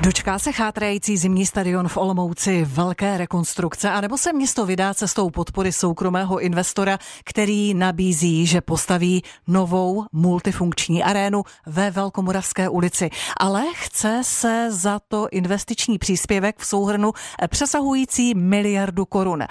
Dočká se chátrající zimní stadion v Olomouci velké rekonstrukce, anebo se město vydá cestou podpory soukromého investora, který nabízí, že postaví novou multifunkční arénu ve Velkomoravské ulici. Ale chce se za to investiční příspěvek v souhrnu přesahující miliardu korun.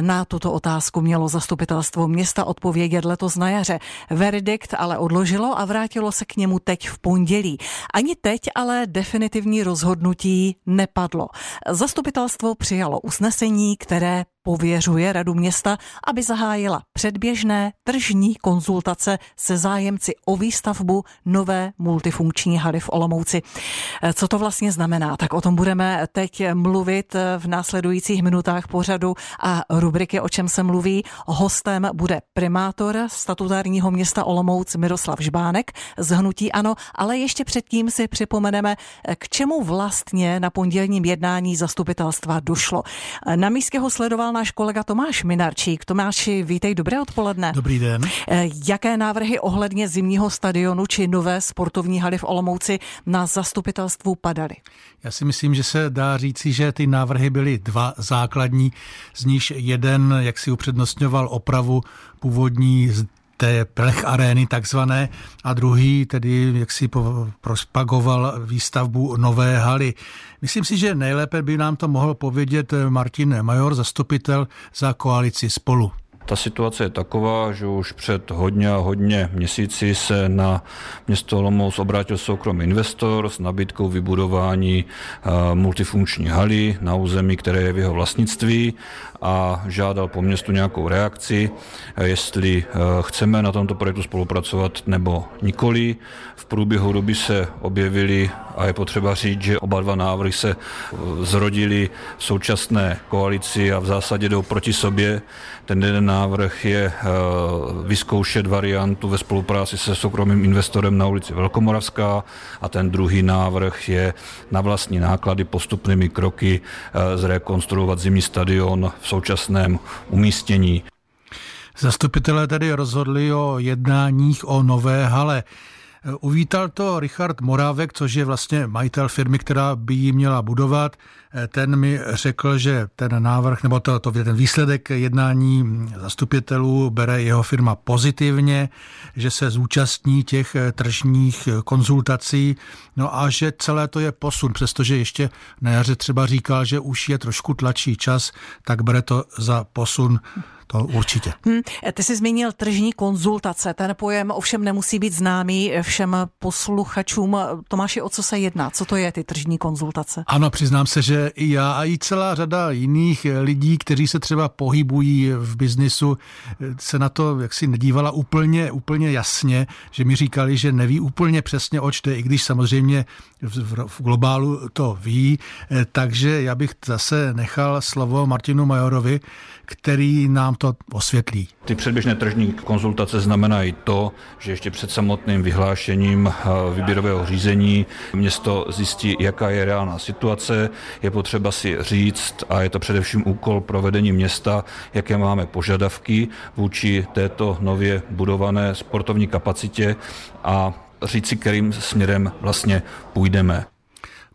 Na tuto otázku mělo zastupitelstvo města odpovědět letos na jaře. Verdikt ale odložilo a vrátilo se k němu teď v pondělí. Ani teď ale definitivní rozhodnutí rozhodnutí nepadlo. Zastupitelstvo přijalo usnesení, které pověřuje radu města, aby zahájila předběžné tržní konzultace se zájemci o výstavbu nové multifunkční haly v Olomouci. Co to vlastně znamená? Tak o tom budeme teď mluvit v následujících minutách pořadu a rubriky O čem se mluví. Hostem bude primátor statutárního města Olomouc Miroslav Žbánek z Hnutí Ano, ale ještě předtím si připomeneme, k čemu vlastně na pondělním jednání zastupitelstva došlo. Na místě ho sledoval náš kolega Tomáš Minarčík. Tomáši, vítej, dobré odpoledne. Dobrý den. Eh, jaké návrhy ohledně zimního stadionu či nové sportovní haly v Olomouci na zastupitelstvu padaly? Já si myslím, že se dá říci, že ty návrhy byly dva základní, z níž jeden, jak si upřednostňoval opravu původní té plech arény takzvané a druhý tedy jak si prospagoval výstavbu nové haly. Myslím si, že nejlépe by nám to mohl povědět Martin Major, zastupitel za koalici Spolu. Ta situace je taková, že už před hodně a hodně měsíci se na město Olomouc obrátil soukromý investor s nabídkou vybudování eh, multifunkční haly na území, které je v jeho vlastnictví a žádal po městu nějakou reakci, eh, jestli eh, chceme na tomto projektu spolupracovat nebo nikoli. V průběhu doby se objevily a je potřeba říct, že oba dva návrhy se zrodily v současné koalici a v zásadě jdou proti sobě. Ten jeden návrh je eh, vyzkoušet variantu ve spolupráci se soukromým investorem na ulici Velkomoravská a ten druhý návrh je na vlastní náklady postupnými kroky eh, zrekonstruovat zimní stadion v současném umístění. Zastupitelé tedy rozhodli o jednáních o nové hale. Uvítal to Richard Morávek, což je vlastně majitel firmy, která by ji měla budovat. Ten mi řekl, že ten návrh, nebo to, to, ten výsledek jednání zastupitelů bere jeho firma pozitivně, že se zúčastní těch tržních konzultací, no a že celé to je posun, přestože ještě na jaře třeba říkal, že už je trošku tlačí čas, tak bere to za posun to určitě. Hmm, ty jsi zmínil tržní konzultace. Ten pojem ovšem nemusí být známý všem posluchačům. Tomáši, o co se jedná? Co to je ty tržní konzultace? Ano, přiznám se, že i já a i celá řada jiných lidí, kteří se třeba pohybují v biznisu, se na to jaksi nedívala úplně, úplně jasně, že mi říkali, že neví úplně přesně, oč jde, i když samozřejmě v, v globálu to ví. Takže já bych zase nechal slovo Martinu Majorovi, který nám to osvětlí. Ty předběžné tržní konzultace znamenají to, že ještě před samotným vyhlášením eh, výběrového řízení město zjistí, jaká je reálná situace. Je potřeba si říct, a je to především úkol provedení města, jaké máme požadavky vůči této nově budované sportovní kapacitě a říci, kterým směrem vlastně půjdeme.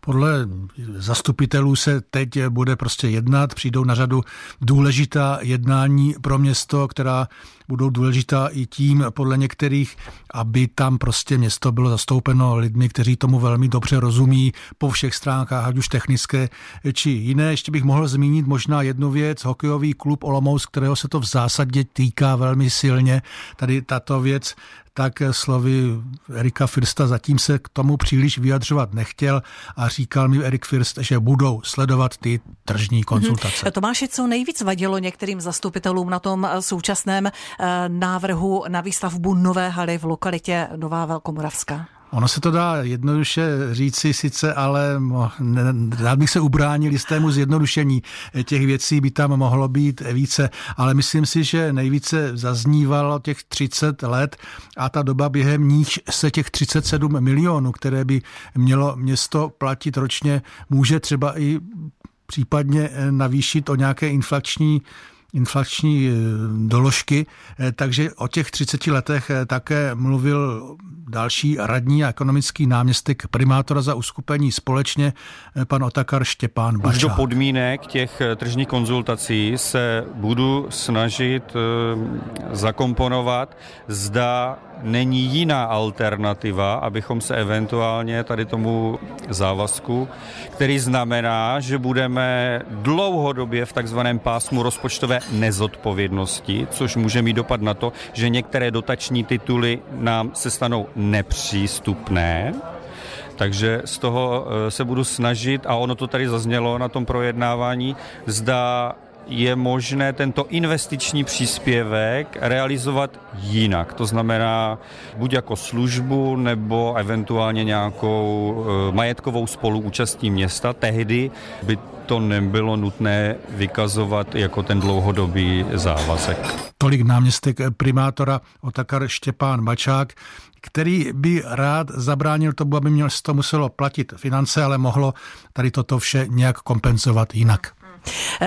Podle zastupitelů se teď bude prostě jednat, přijdou na řadu důležitá jednání pro město, která budou důležitá i tím, podle některých, aby tam prostě město bylo zastoupeno lidmi, kteří tomu velmi dobře rozumí po všech stránkách, ať už technické či jiné. Ještě bych mohl zmínit možná jednu věc, hokejový klub Olomouc, kterého se to v zásadě týká velmi silně. Tady tato věc tak slovy Erika Firsta zatím se k tomu příliš vyjadřovat nechtěl a říkal mi Erik First, že budou sledovat ty tržní konzultace. Mm-hmm. Tomáši, co nejvíc vadilo některým zastupitelům na tom současném eh, návrhu na výstavbu nové haly v lokalitě Nová Velkomoravská? Ono se to dá jednoduše říci sice, ale rád bych se ubránil jistému zjednodušení. Těch věcí by tam mohlo být více, ale myslím si, že nejvíce zaznívalo těch 30 let a ta doba během níž se těch 37 milionů, které by mělo město platit ročně, může třeba i případně navýšit o nějaké inflační inflační doložky, takže o těch 30 letech také mluvil další radní a ekonomický náměstek primátora za uskupení společně, pan Otakar Štěpán Bačák. Už do podmínek těch tržních konzultací se budu snažit zakomponovat, zda není jiná alternativa, abychom se eventuálně tady tomu závazku, který znamená, že budeme dlouhodobě v takzvaném pásmu rozpočtové nezodpovědnosti, což může mít dopad na to, že některé dotační tituly nám se stanou nepřístupné, takže z toho eh, se budu snažit, a ono to tady zaznělo na tom projednávání, zda je možné tento investiční příspěvek realizovat jinak. To znamená buď jako službu nebo eventuálně nějakou eh, majetkovou spoluúčastí města. Tehdy by to nebylo nutné vykazovat jako ten dlouhodobý závazek. Tolik náměstek primátora Otakar Štěpán Bačák, který by rád zabránil tomu, aby měl to muselo platit finance, ale mohlo tady toto vše nějak kompenzovat jinak.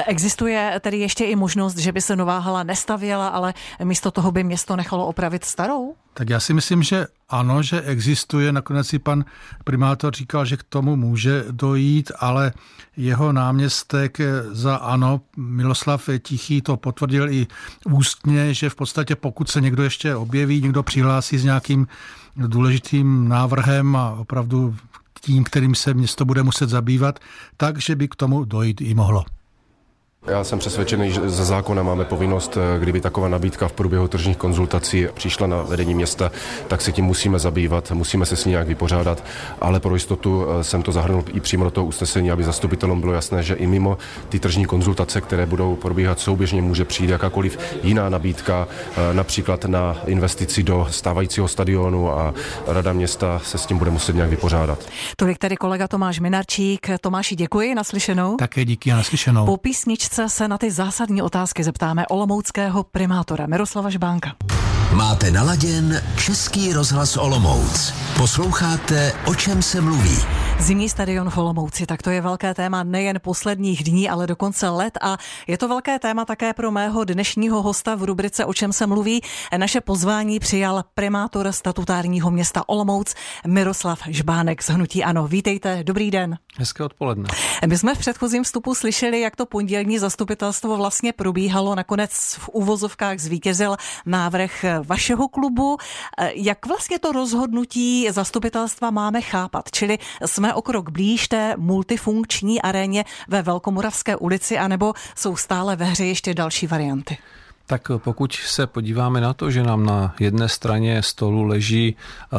Existuje tedy ještě i možnost, že by se nová hala nestavěla, ale místo toho by město nechalo opravit starou? Tak já si myslím, že ano, že existuje. Nakonec si pan primátor říkal, že k tomu může dojít, ale jeho náměstek za ano, Miloslav Tichý, to potvrdil i ústně, že v podstatě pokud se někdo ještě objeví, někdo přihlásí s nějakým důležitým návrhem a opravdu tím, kterým se město bude muset zabývat, takže by k tomu dojít i mohlo. Já jsem přesvědčený, že za zákona máme povinnost, eh, kdyby taková nabídka v průběhu tržních konzultací přišla na vedení města, tak se tím musíme zabývat, musíme se s ní nějak vypořádat, ale pro jistotu eh, jsem to zahrnul i přímo do toho usnesení, aby zastupitelům bylo jasné, že i mimo ty tržní konzultace, které budou probíhat souběžně, může přijít jakákoliv jiná nabídka, eh, například na investici do stávajícího stadionu a Rada města se s tím bude muset nějak vypořádat. Tolik tady kolega Tomáš Minarčík. Tomáši, děkuji, naslyšenou. Také díky a naslyšenou. Po písničce písničce se na ty zásadní otázky zeptáme olomouckého primátora Miroslava Žbánka. Máte naladěn Český rozhlas Olomouc. Posloucháte, o čem se mluví. Zimní stadion v Olomouci, tak to je velké téma nejen posledních dní, ale dokonce let a je to velké téma také pro mého dnešního hosta v rubrice O čem se mluví. Naše pozvání přijal primátor statutárního města Olomouc Miroslav Žbánek z Hnutí Ano. Vítejte, dobrý den. Hezké odpoledne. My jsme v předchozím vstupu slyšeli, jak to pondělní zastupitelstvo vlastně probíhalo. Nakonec v uvozovkách zvítězil návrh vašeho klubu. Jak vlastně to rozhodnutí zastupitelstva máme chápat? Čili jsme o krok blíž té multifunkční aréně ve Velkomoravské ulici, anebo jsou stále ve hře ještě další varianty? Tak pokud se podíváme na to, že nám na jedné straně stolu leží eh,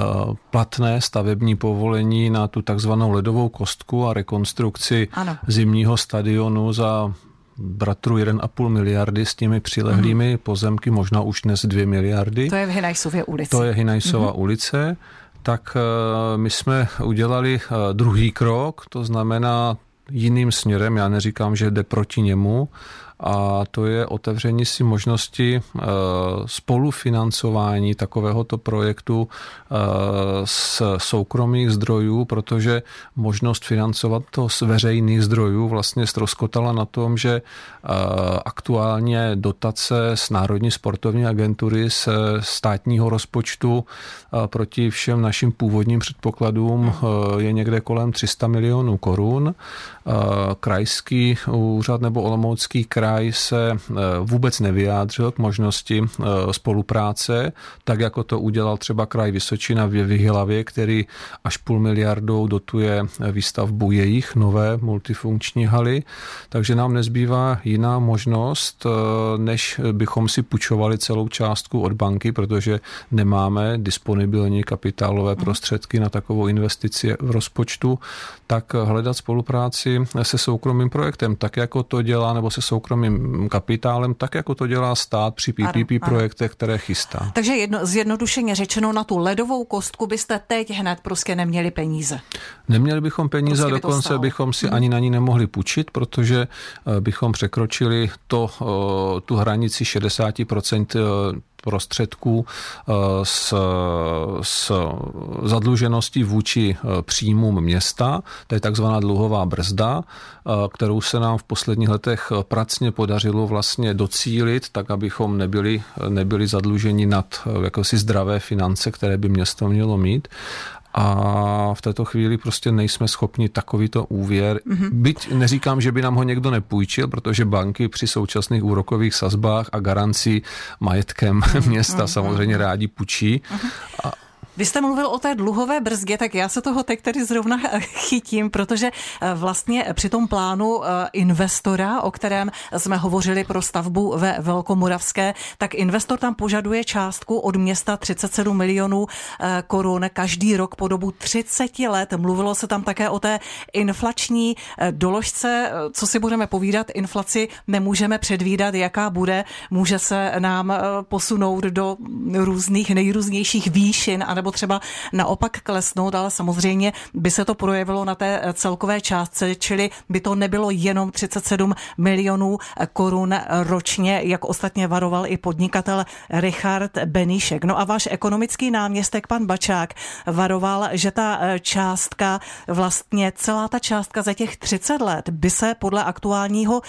platné stavební povolení na tu takzvanou ledovou kostku a rekonstrukci ano. zimního stadionu za bratru 1,5 miliardy s těmi přilehlými mm-hmm. pozemky, možná už dnes 2 miliardy. To je v Hinajsově ulici. To je Hinajsova mm-hmm. ulice. Tak eh, my jsme udělali eh, druhý krok, to znamená jiným směrem, já neříkám, že jde proti němu, a to je otevření si možnosti eh, spolufinancování takovéhoto projektu eh, z soukromých zdrojů, protože možnost financovat to z veřejných zdrojů vlastně stroskotala na tom, že eh, aktuálně dotace z Národní sportovní agentury z státního rozpočtu proti všem našim původním předpokladům je někde kolem 300 milionů korun. Krajský úřad nebo Olomoucký kraj kraj se eh, vůbec nevyjádřil k možnosti eh, spolupráce, tak jako to udělal třeba kraj Vysočina v Vyhlavě, který až půl miliardou dotuje eh, výstavbu jejich nové multifunkční haly. Takže nám nezbývá jiná možnost, než bychom si půjčovali celou částku od banky, protože nemáme disponibilní kapitálové mhm. prostředky na takovou investici v rozpočtu, tak hledat spolupráci se soukromým projektem, tak jako to dělá, nebo se soukromým soukromým kapitálem, tak jako to dělá stát při PPP ano, projektech, ano. které chystá. Takže jedno, zjednodušeně řečeno, na tu ledovou kostku byste teď hned prostě neměli peníze. Neměli bychom peníze prostě by dokonce bychom si hmm. ani na ní nemohli půjčit, protože eh, bychom překročili to, eh, tu hranici 60% prostředků s, s zadlužeností vůči příjmům města. To je takzvaná dluhová brzda, kterou se nám v posledních letech pracně podařilo vlastně docílit, tak abychom nebyli, nebyli zadluženi nad jakosi zdravé finance, které by město mělo mít a v této chvíli prostě nejsme schopni takovýto úvěr. Mm-hmm. Byť neříkám, že by nám ho někdo nepůjčil, protože banky při současných úrokových sazbách a garancí majetkem města mm-hmm. samozřejmě rádi půjčí. Mm-hmm. A, vy jste mluvil o té dluhové brzdě, tak já se toho teď tedy zrovna chytím, protože eh, vlastně při tom plánu eh, investora, o kterém jsme hovořili pro stavbu ve Velkomoravské, tak investor tam požaduje částku od města 37 milionů eh, korun každý rok po dobu 30 let. Mluvilo se tam také o té inflační doložce, co si budeme povídat, inflaci nemůžeme předvídat, jaká bude, může se nám posunout do různých nejrůznějších výšin, anebo třeba naopak klesnout, ale samozřejmě by se to projevilo na té celkové částce, čili by to nebylo jenom 37 milionů korun ročně, jak ostatně varoval i podnikatel Richard Beníšek. No a váš ekonomický náměstek, pan Bačák, varoval, že ta částka, vlastně celá ta částka za těch 30 let by se podle aktuálního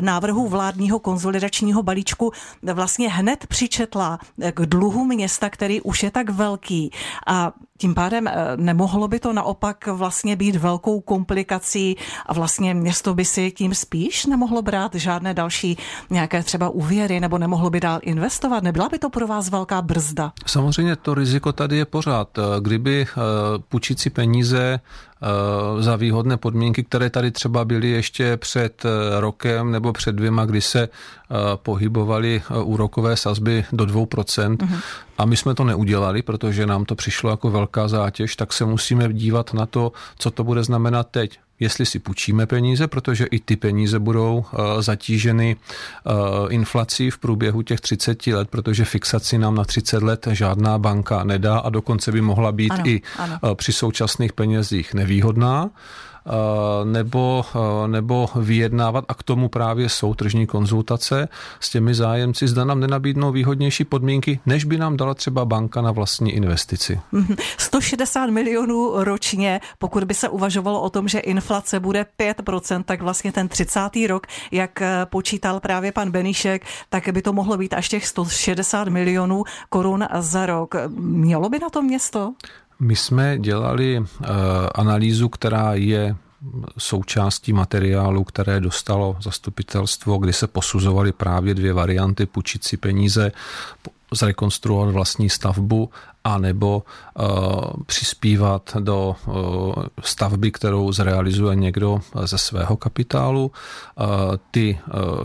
návrhu vládního konzolidačního balíčku vlastně hned přičetla k dluhu města, který už je tak velký, a tím pádem eh, nemohlo by to naopak vlastně být velkou komplikací a vlastně město by si tím spíš nemohlo brát žádné další nějaké třeba úvěry nebo nemohlo by dál investovat? Nebyla by to pro vás velká brzda? Samozřejmě to riziko tady je pořád. Kdyby eh, půjčící peníze Eh, za výhodné podmínky, které tady třeba byly ještě před eh, rokem nebo před dvěma, kdy se eh, pohybovaly úrokové sazby do 2%. Mm-hmm. A my jsme to neudělali, protože nám to přišlo jako velká zátěž, tak se musíme dívat na to, co to bude znamenat teď jestli si půjčíme peníze, protože i ty peníze budou uh, zatíženy uh, inflací v průběhu těch 30 let, protože fixaci nám na 30 let žádná banka nedá a dokonce by mohla být ano, i ano. Uh, při současných penězích nevýhodná. Eh, nebo, eh, nebo vyjednávat a k tomu právě jsou tržní konzultace s těmi zájemci, zda nám nenabídnou výhodnější podmínky, než by nám dala třeba banka na vlastní investici. 160 milionů ročně, pokud by se uvažovalo o tom, že inflace bude 5%, tak vlastně ten 30. rok, jak eh, počítal právě pan Beníšek, tak by to mohlo být až těch 160 milionů korun za rok. Mělo by na to město? My jsme dělali uh, analýzu, která je součástí materiálu, které dostalo zastupitelstvo, kdy se posuzovaly právě dvě varianty, půjčit si peníze, zrekonstruovat vlastní stavbu a nebo uh, přispívat do uh, stavby, kterou zrealizuje někdo ze svého kapitálu. Ty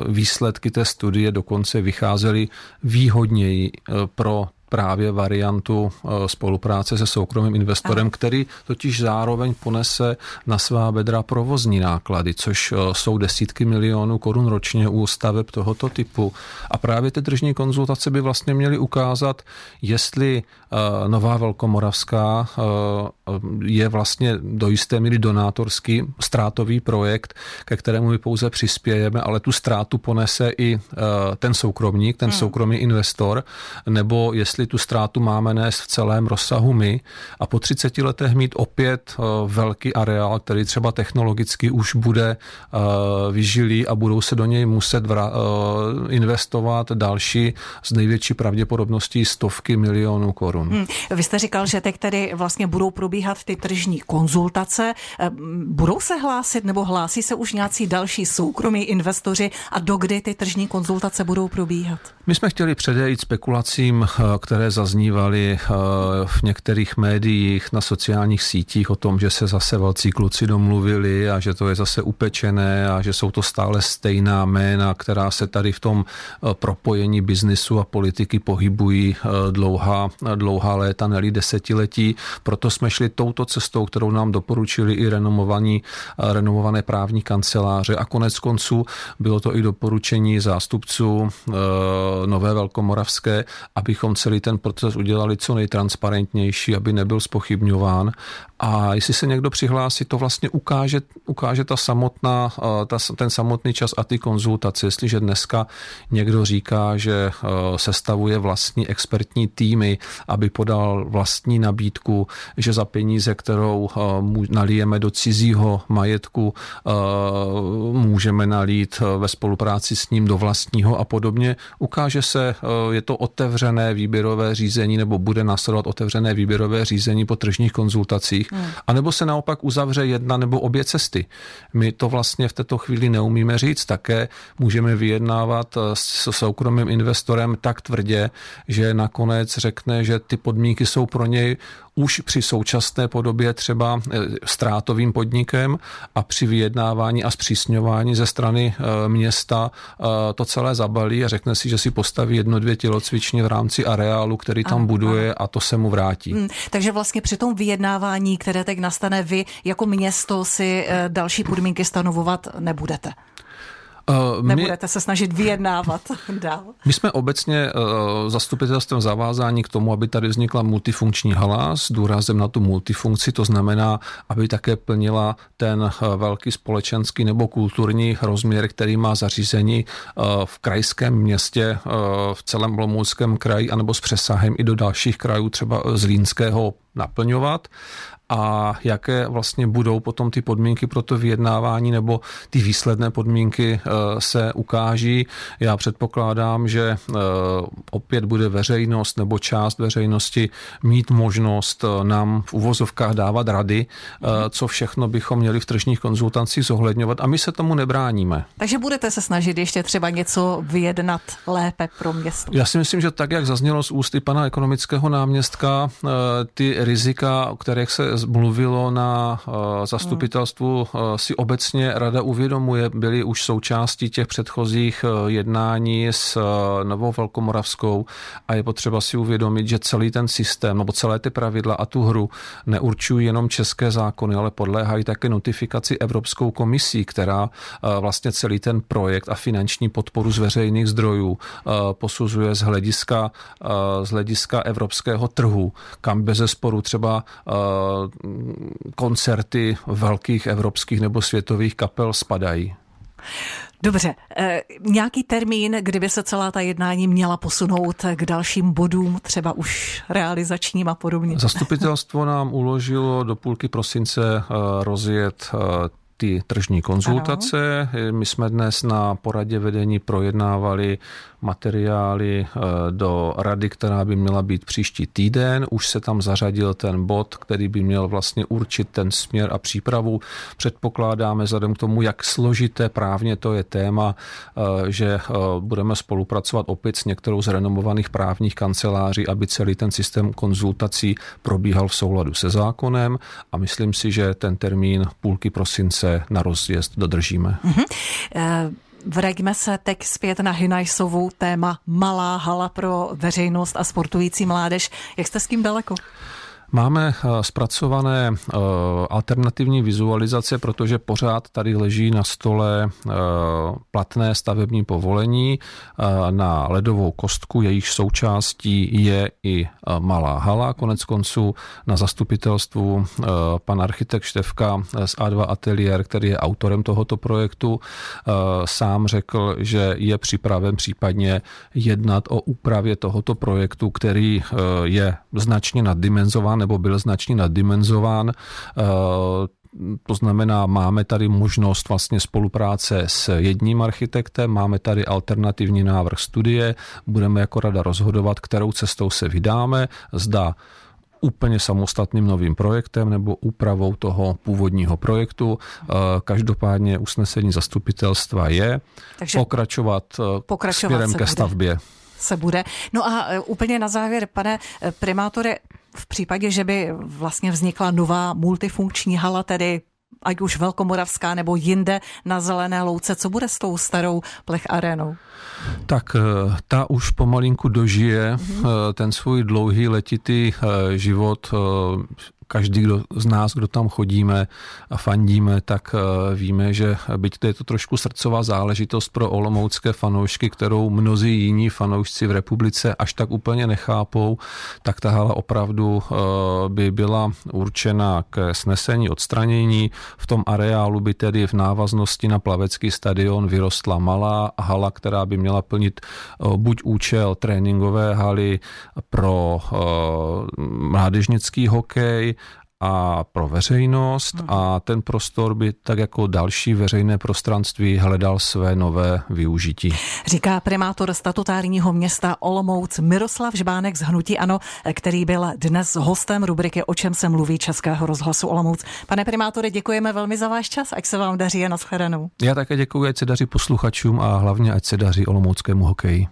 výsledky té studie dokonce vycházely výhodněji pro právě variantu eh, spolupráce se soukromým investorem, Aha. který totiž zároveň ponese na svá bedra provozní náklady, což eh, jsou desítky milionů korun ročně u staveb tohoto typu. A právě ty tržní konzultace by vlastně měly ukázat, jestli Nová Velkomoravská je vlastně do jisté míry donátorský ztrátový projekt, ke kterému my pouze přispějeme, ale tu ztrátu ponese i ten soukromník, ten hmm. soukromý investor, nebo jestli tu ztrátu máme nést v celém rozsahu my a po 30 letech mít opět eh, velký areál, který třeba technologicky už bude eh, vyžilý a budou se do něj muset eh, investovat další z největší pravděpodobností stovky milionů korun. Hmm. Vy jste říkal, že teď tedy vlastně budou probíhat ty tržní konzultace. Budou se hlásit nebo hlásí se už nějací další soukromí investoři a dokdy ty tržní konzultace budou probíhat? My jsme chtěli předejít spekulacím, které zaznívaly eh, v některých médiích, na sociálních sítích o tom, že se zase velcí kluci domluvili a že to je zase upečené a že jsou to stále stejná jména, která se tady v tom eh, propojení biznisu a politiky pohybují eh, dlouhá, dlouhá léta, nelí desetiletí. Proto jsme šli touto cestou, kterou nám doporučili i renomovaní, renomované právní kanceláře a konec konců bylo to i doporučení zástupců Nové Velkomoravské, abychom celý ten proces udělali co nejtransparentnější, aby nebyl spochybňován. A jestli se někdo přihlásí, to vlastně ukáže, ukáže ta samotná, eh, ta, ten samotný čas a ty konzultace. Jestliže dneska někdo říká, že eh, sestavuje vlastní expertní týmy, aby podal vlastní nabídku, že za peníze, kterou nalijeme do cizího majetku, můžeme nalít ve spolupráci s ním do vlastního a podobně, ukáže se, je to otevřené výběrové řízení nebo bude následovat otevřené výběrové řízení po tržních konzultacích, hmm. anebo se naopak uzavře jedna nebo obě cesty. My to vlastně v této chvíli neumíme říct. Také můžeme vyjednávat s soukromým investorem tak tvrdě, že nakonec řekne, že ty podmínky jsou pro něj už při současné podobě třeba eh, ztrátovým podnikem a při vyjednávání a zpřísňování ze strany eh, města eh, to celé zabalí a řekne si, že si postaví jedno, dvě tělocvičně v rámci areálu, který tam buduje a to se mu vrátí. Hmm, takže vlastně při tom vyjednávání, které teď nastane, vy jako město si další podmínky stanovovat nebudete. Uh, Nebudete my, se snažit vyjednávat dál? My jsme obecně uh, zastupitelstvem zavázáni k tomu, aby tady vznikla multifunkční hala s důrazem na tu multifunkci, to znamená, aby také plnila ten uh, velký společenský nebo kulturní rozměr, který má zařízení uh, v krajském městě, uh, v celém Olomouckém kraji, anebo s přesahem i do dalších krajů, třeba z Línského naplňovat a jaké vlastně budou potom ty podmínky pro to vyjednávání nebo ty výsledné podmínky eh, se ukáží. Já předpokládám, že eh, opět bude veřejnost nebo část veřejnosti mít možnost eh, nám v uvozovkách dávat rady, co všechno bychom měli v tržních konzultacích zohledňovat a my se tomu nebráníme. Takže budete se snažit ještě třeba něco vyjednat lépe pro město? Já si myslím, že tak, jak zaznělo z ústy pana ekonomického náměstka, ty rizika, o kterých se mluvilo na eh, zastupitelstvu, eh, si obecně rada uvědomuje, byly už součástí těch předchozích eh, jednání s Novou Velkomoravskou a je potřeba si uvědomit, že celý ten systém nebo celé ty pravidla a tu hru neurčují jenom české zákony, ale podléhají také notifikaci Evropskou komisí, která vlastně celý ten projekt a finanční podporu z veřejných zdrojů posuzuje z hlediska, z hlediska evropského trhu, kam bez sporu třeba koncerty velkých evropských nebo světových kapel spadají. Dobře, e, nějaký termín, kdyby se celá ta jednání měla posunout k dalším bodům, třeba už realizačním a podobně? Zastupitelstvo nám uložilo do půlky prosince e, rozjet ty tržní konzultace. Ano. My jsme dnes na poradě vedení projednávali materiály eh, do rady, která by měla být příští týden. Už se tam zařadil ten bod, který by měl vlastně určit ten směr a přípravu. Předpokládáme vzhledem k tomu, jak složité právně to je téma, eh, že eh, budeme spolupracovat opět s některou z renomovaných právních kanceláří, aby celý ten systém konzultací probíhal v souladu se zákonem a myslím si, že ten termín půlky prosince na rozjezd dodržíme. Mm-hmm. Uh... Vraťme se teď zpět na Hinajsovou téma Malá hala pro veřejnost a sportující mládež. Jak jste s tím daleko? Máme eh, zpracované eh, alternativní vizualizace, protože pořád tady leží na stole eh, platné stavební povolení na ledovou kostku, jejich součástí je i malá hala. Konec konců na zastupitelstvu pan architekt Števka z A2 Atelier, který je autorem tohoto projektu, sám řekl, že je připraven případně jednat o úpravě tohoto projektu, který je značně naddimenzován nebo byl značně naddimenzován. Eh, to znamená, máme tady možnost vlastně spolupráce s jedním architektem, máme tady alternativní návrh studie, budeme jako rada rozhodovat, kterou cestou se vydáme, zda úplně samostatným novým projektem nebo úpravou toho původního projektu. Eh, každopádně usnesení zastupitelstva je Takže pokračovat, eh, pokračovat směrem ke stavbě. Bude se bude. No a úplně na závěr, pane primátore, v případě, že by vlastně vznikla nová multifunkční hala, tedy ať už velkomoravská nebo jinde na Zelené louce, co bude s tou starou plech arénou? Tak e, ta už pomalinku dožije mm-hmm. ten svůj dlouhý letitý život každý kdo z nás, kdo tam chodíme a fandíme, tak víme, že byť to je to trošku srdcová záležitost pro olomoucké fanoušky, kterou mnozí jiní fanoušci v republice až tak úplně nechápou, tak ta hala opravdu by byla určena k snesení odstranění. V tom areálu by tedy v návaznosti na plavecký stadion vyrostla malá hala, která by měla plnit buď účel tréninkové haly pro mládežnický hokej, a pro veřejnost a ten prostor by tak jako další veřejné prostranství hledal své nové využití. Říká primátor statutárního města Olomouc Miroslav Žbánek z Hnutí Ano, který byl dnes hostem rubriky O čem se mluví Českého rozhlasu Olomouc. Pane primátore, děkujeme velmi za váš čas, ať se vám daří a nashledanou. Já také děkuji, ať se daří posluchačům a hlavně ať se daří olomouckému hokeji.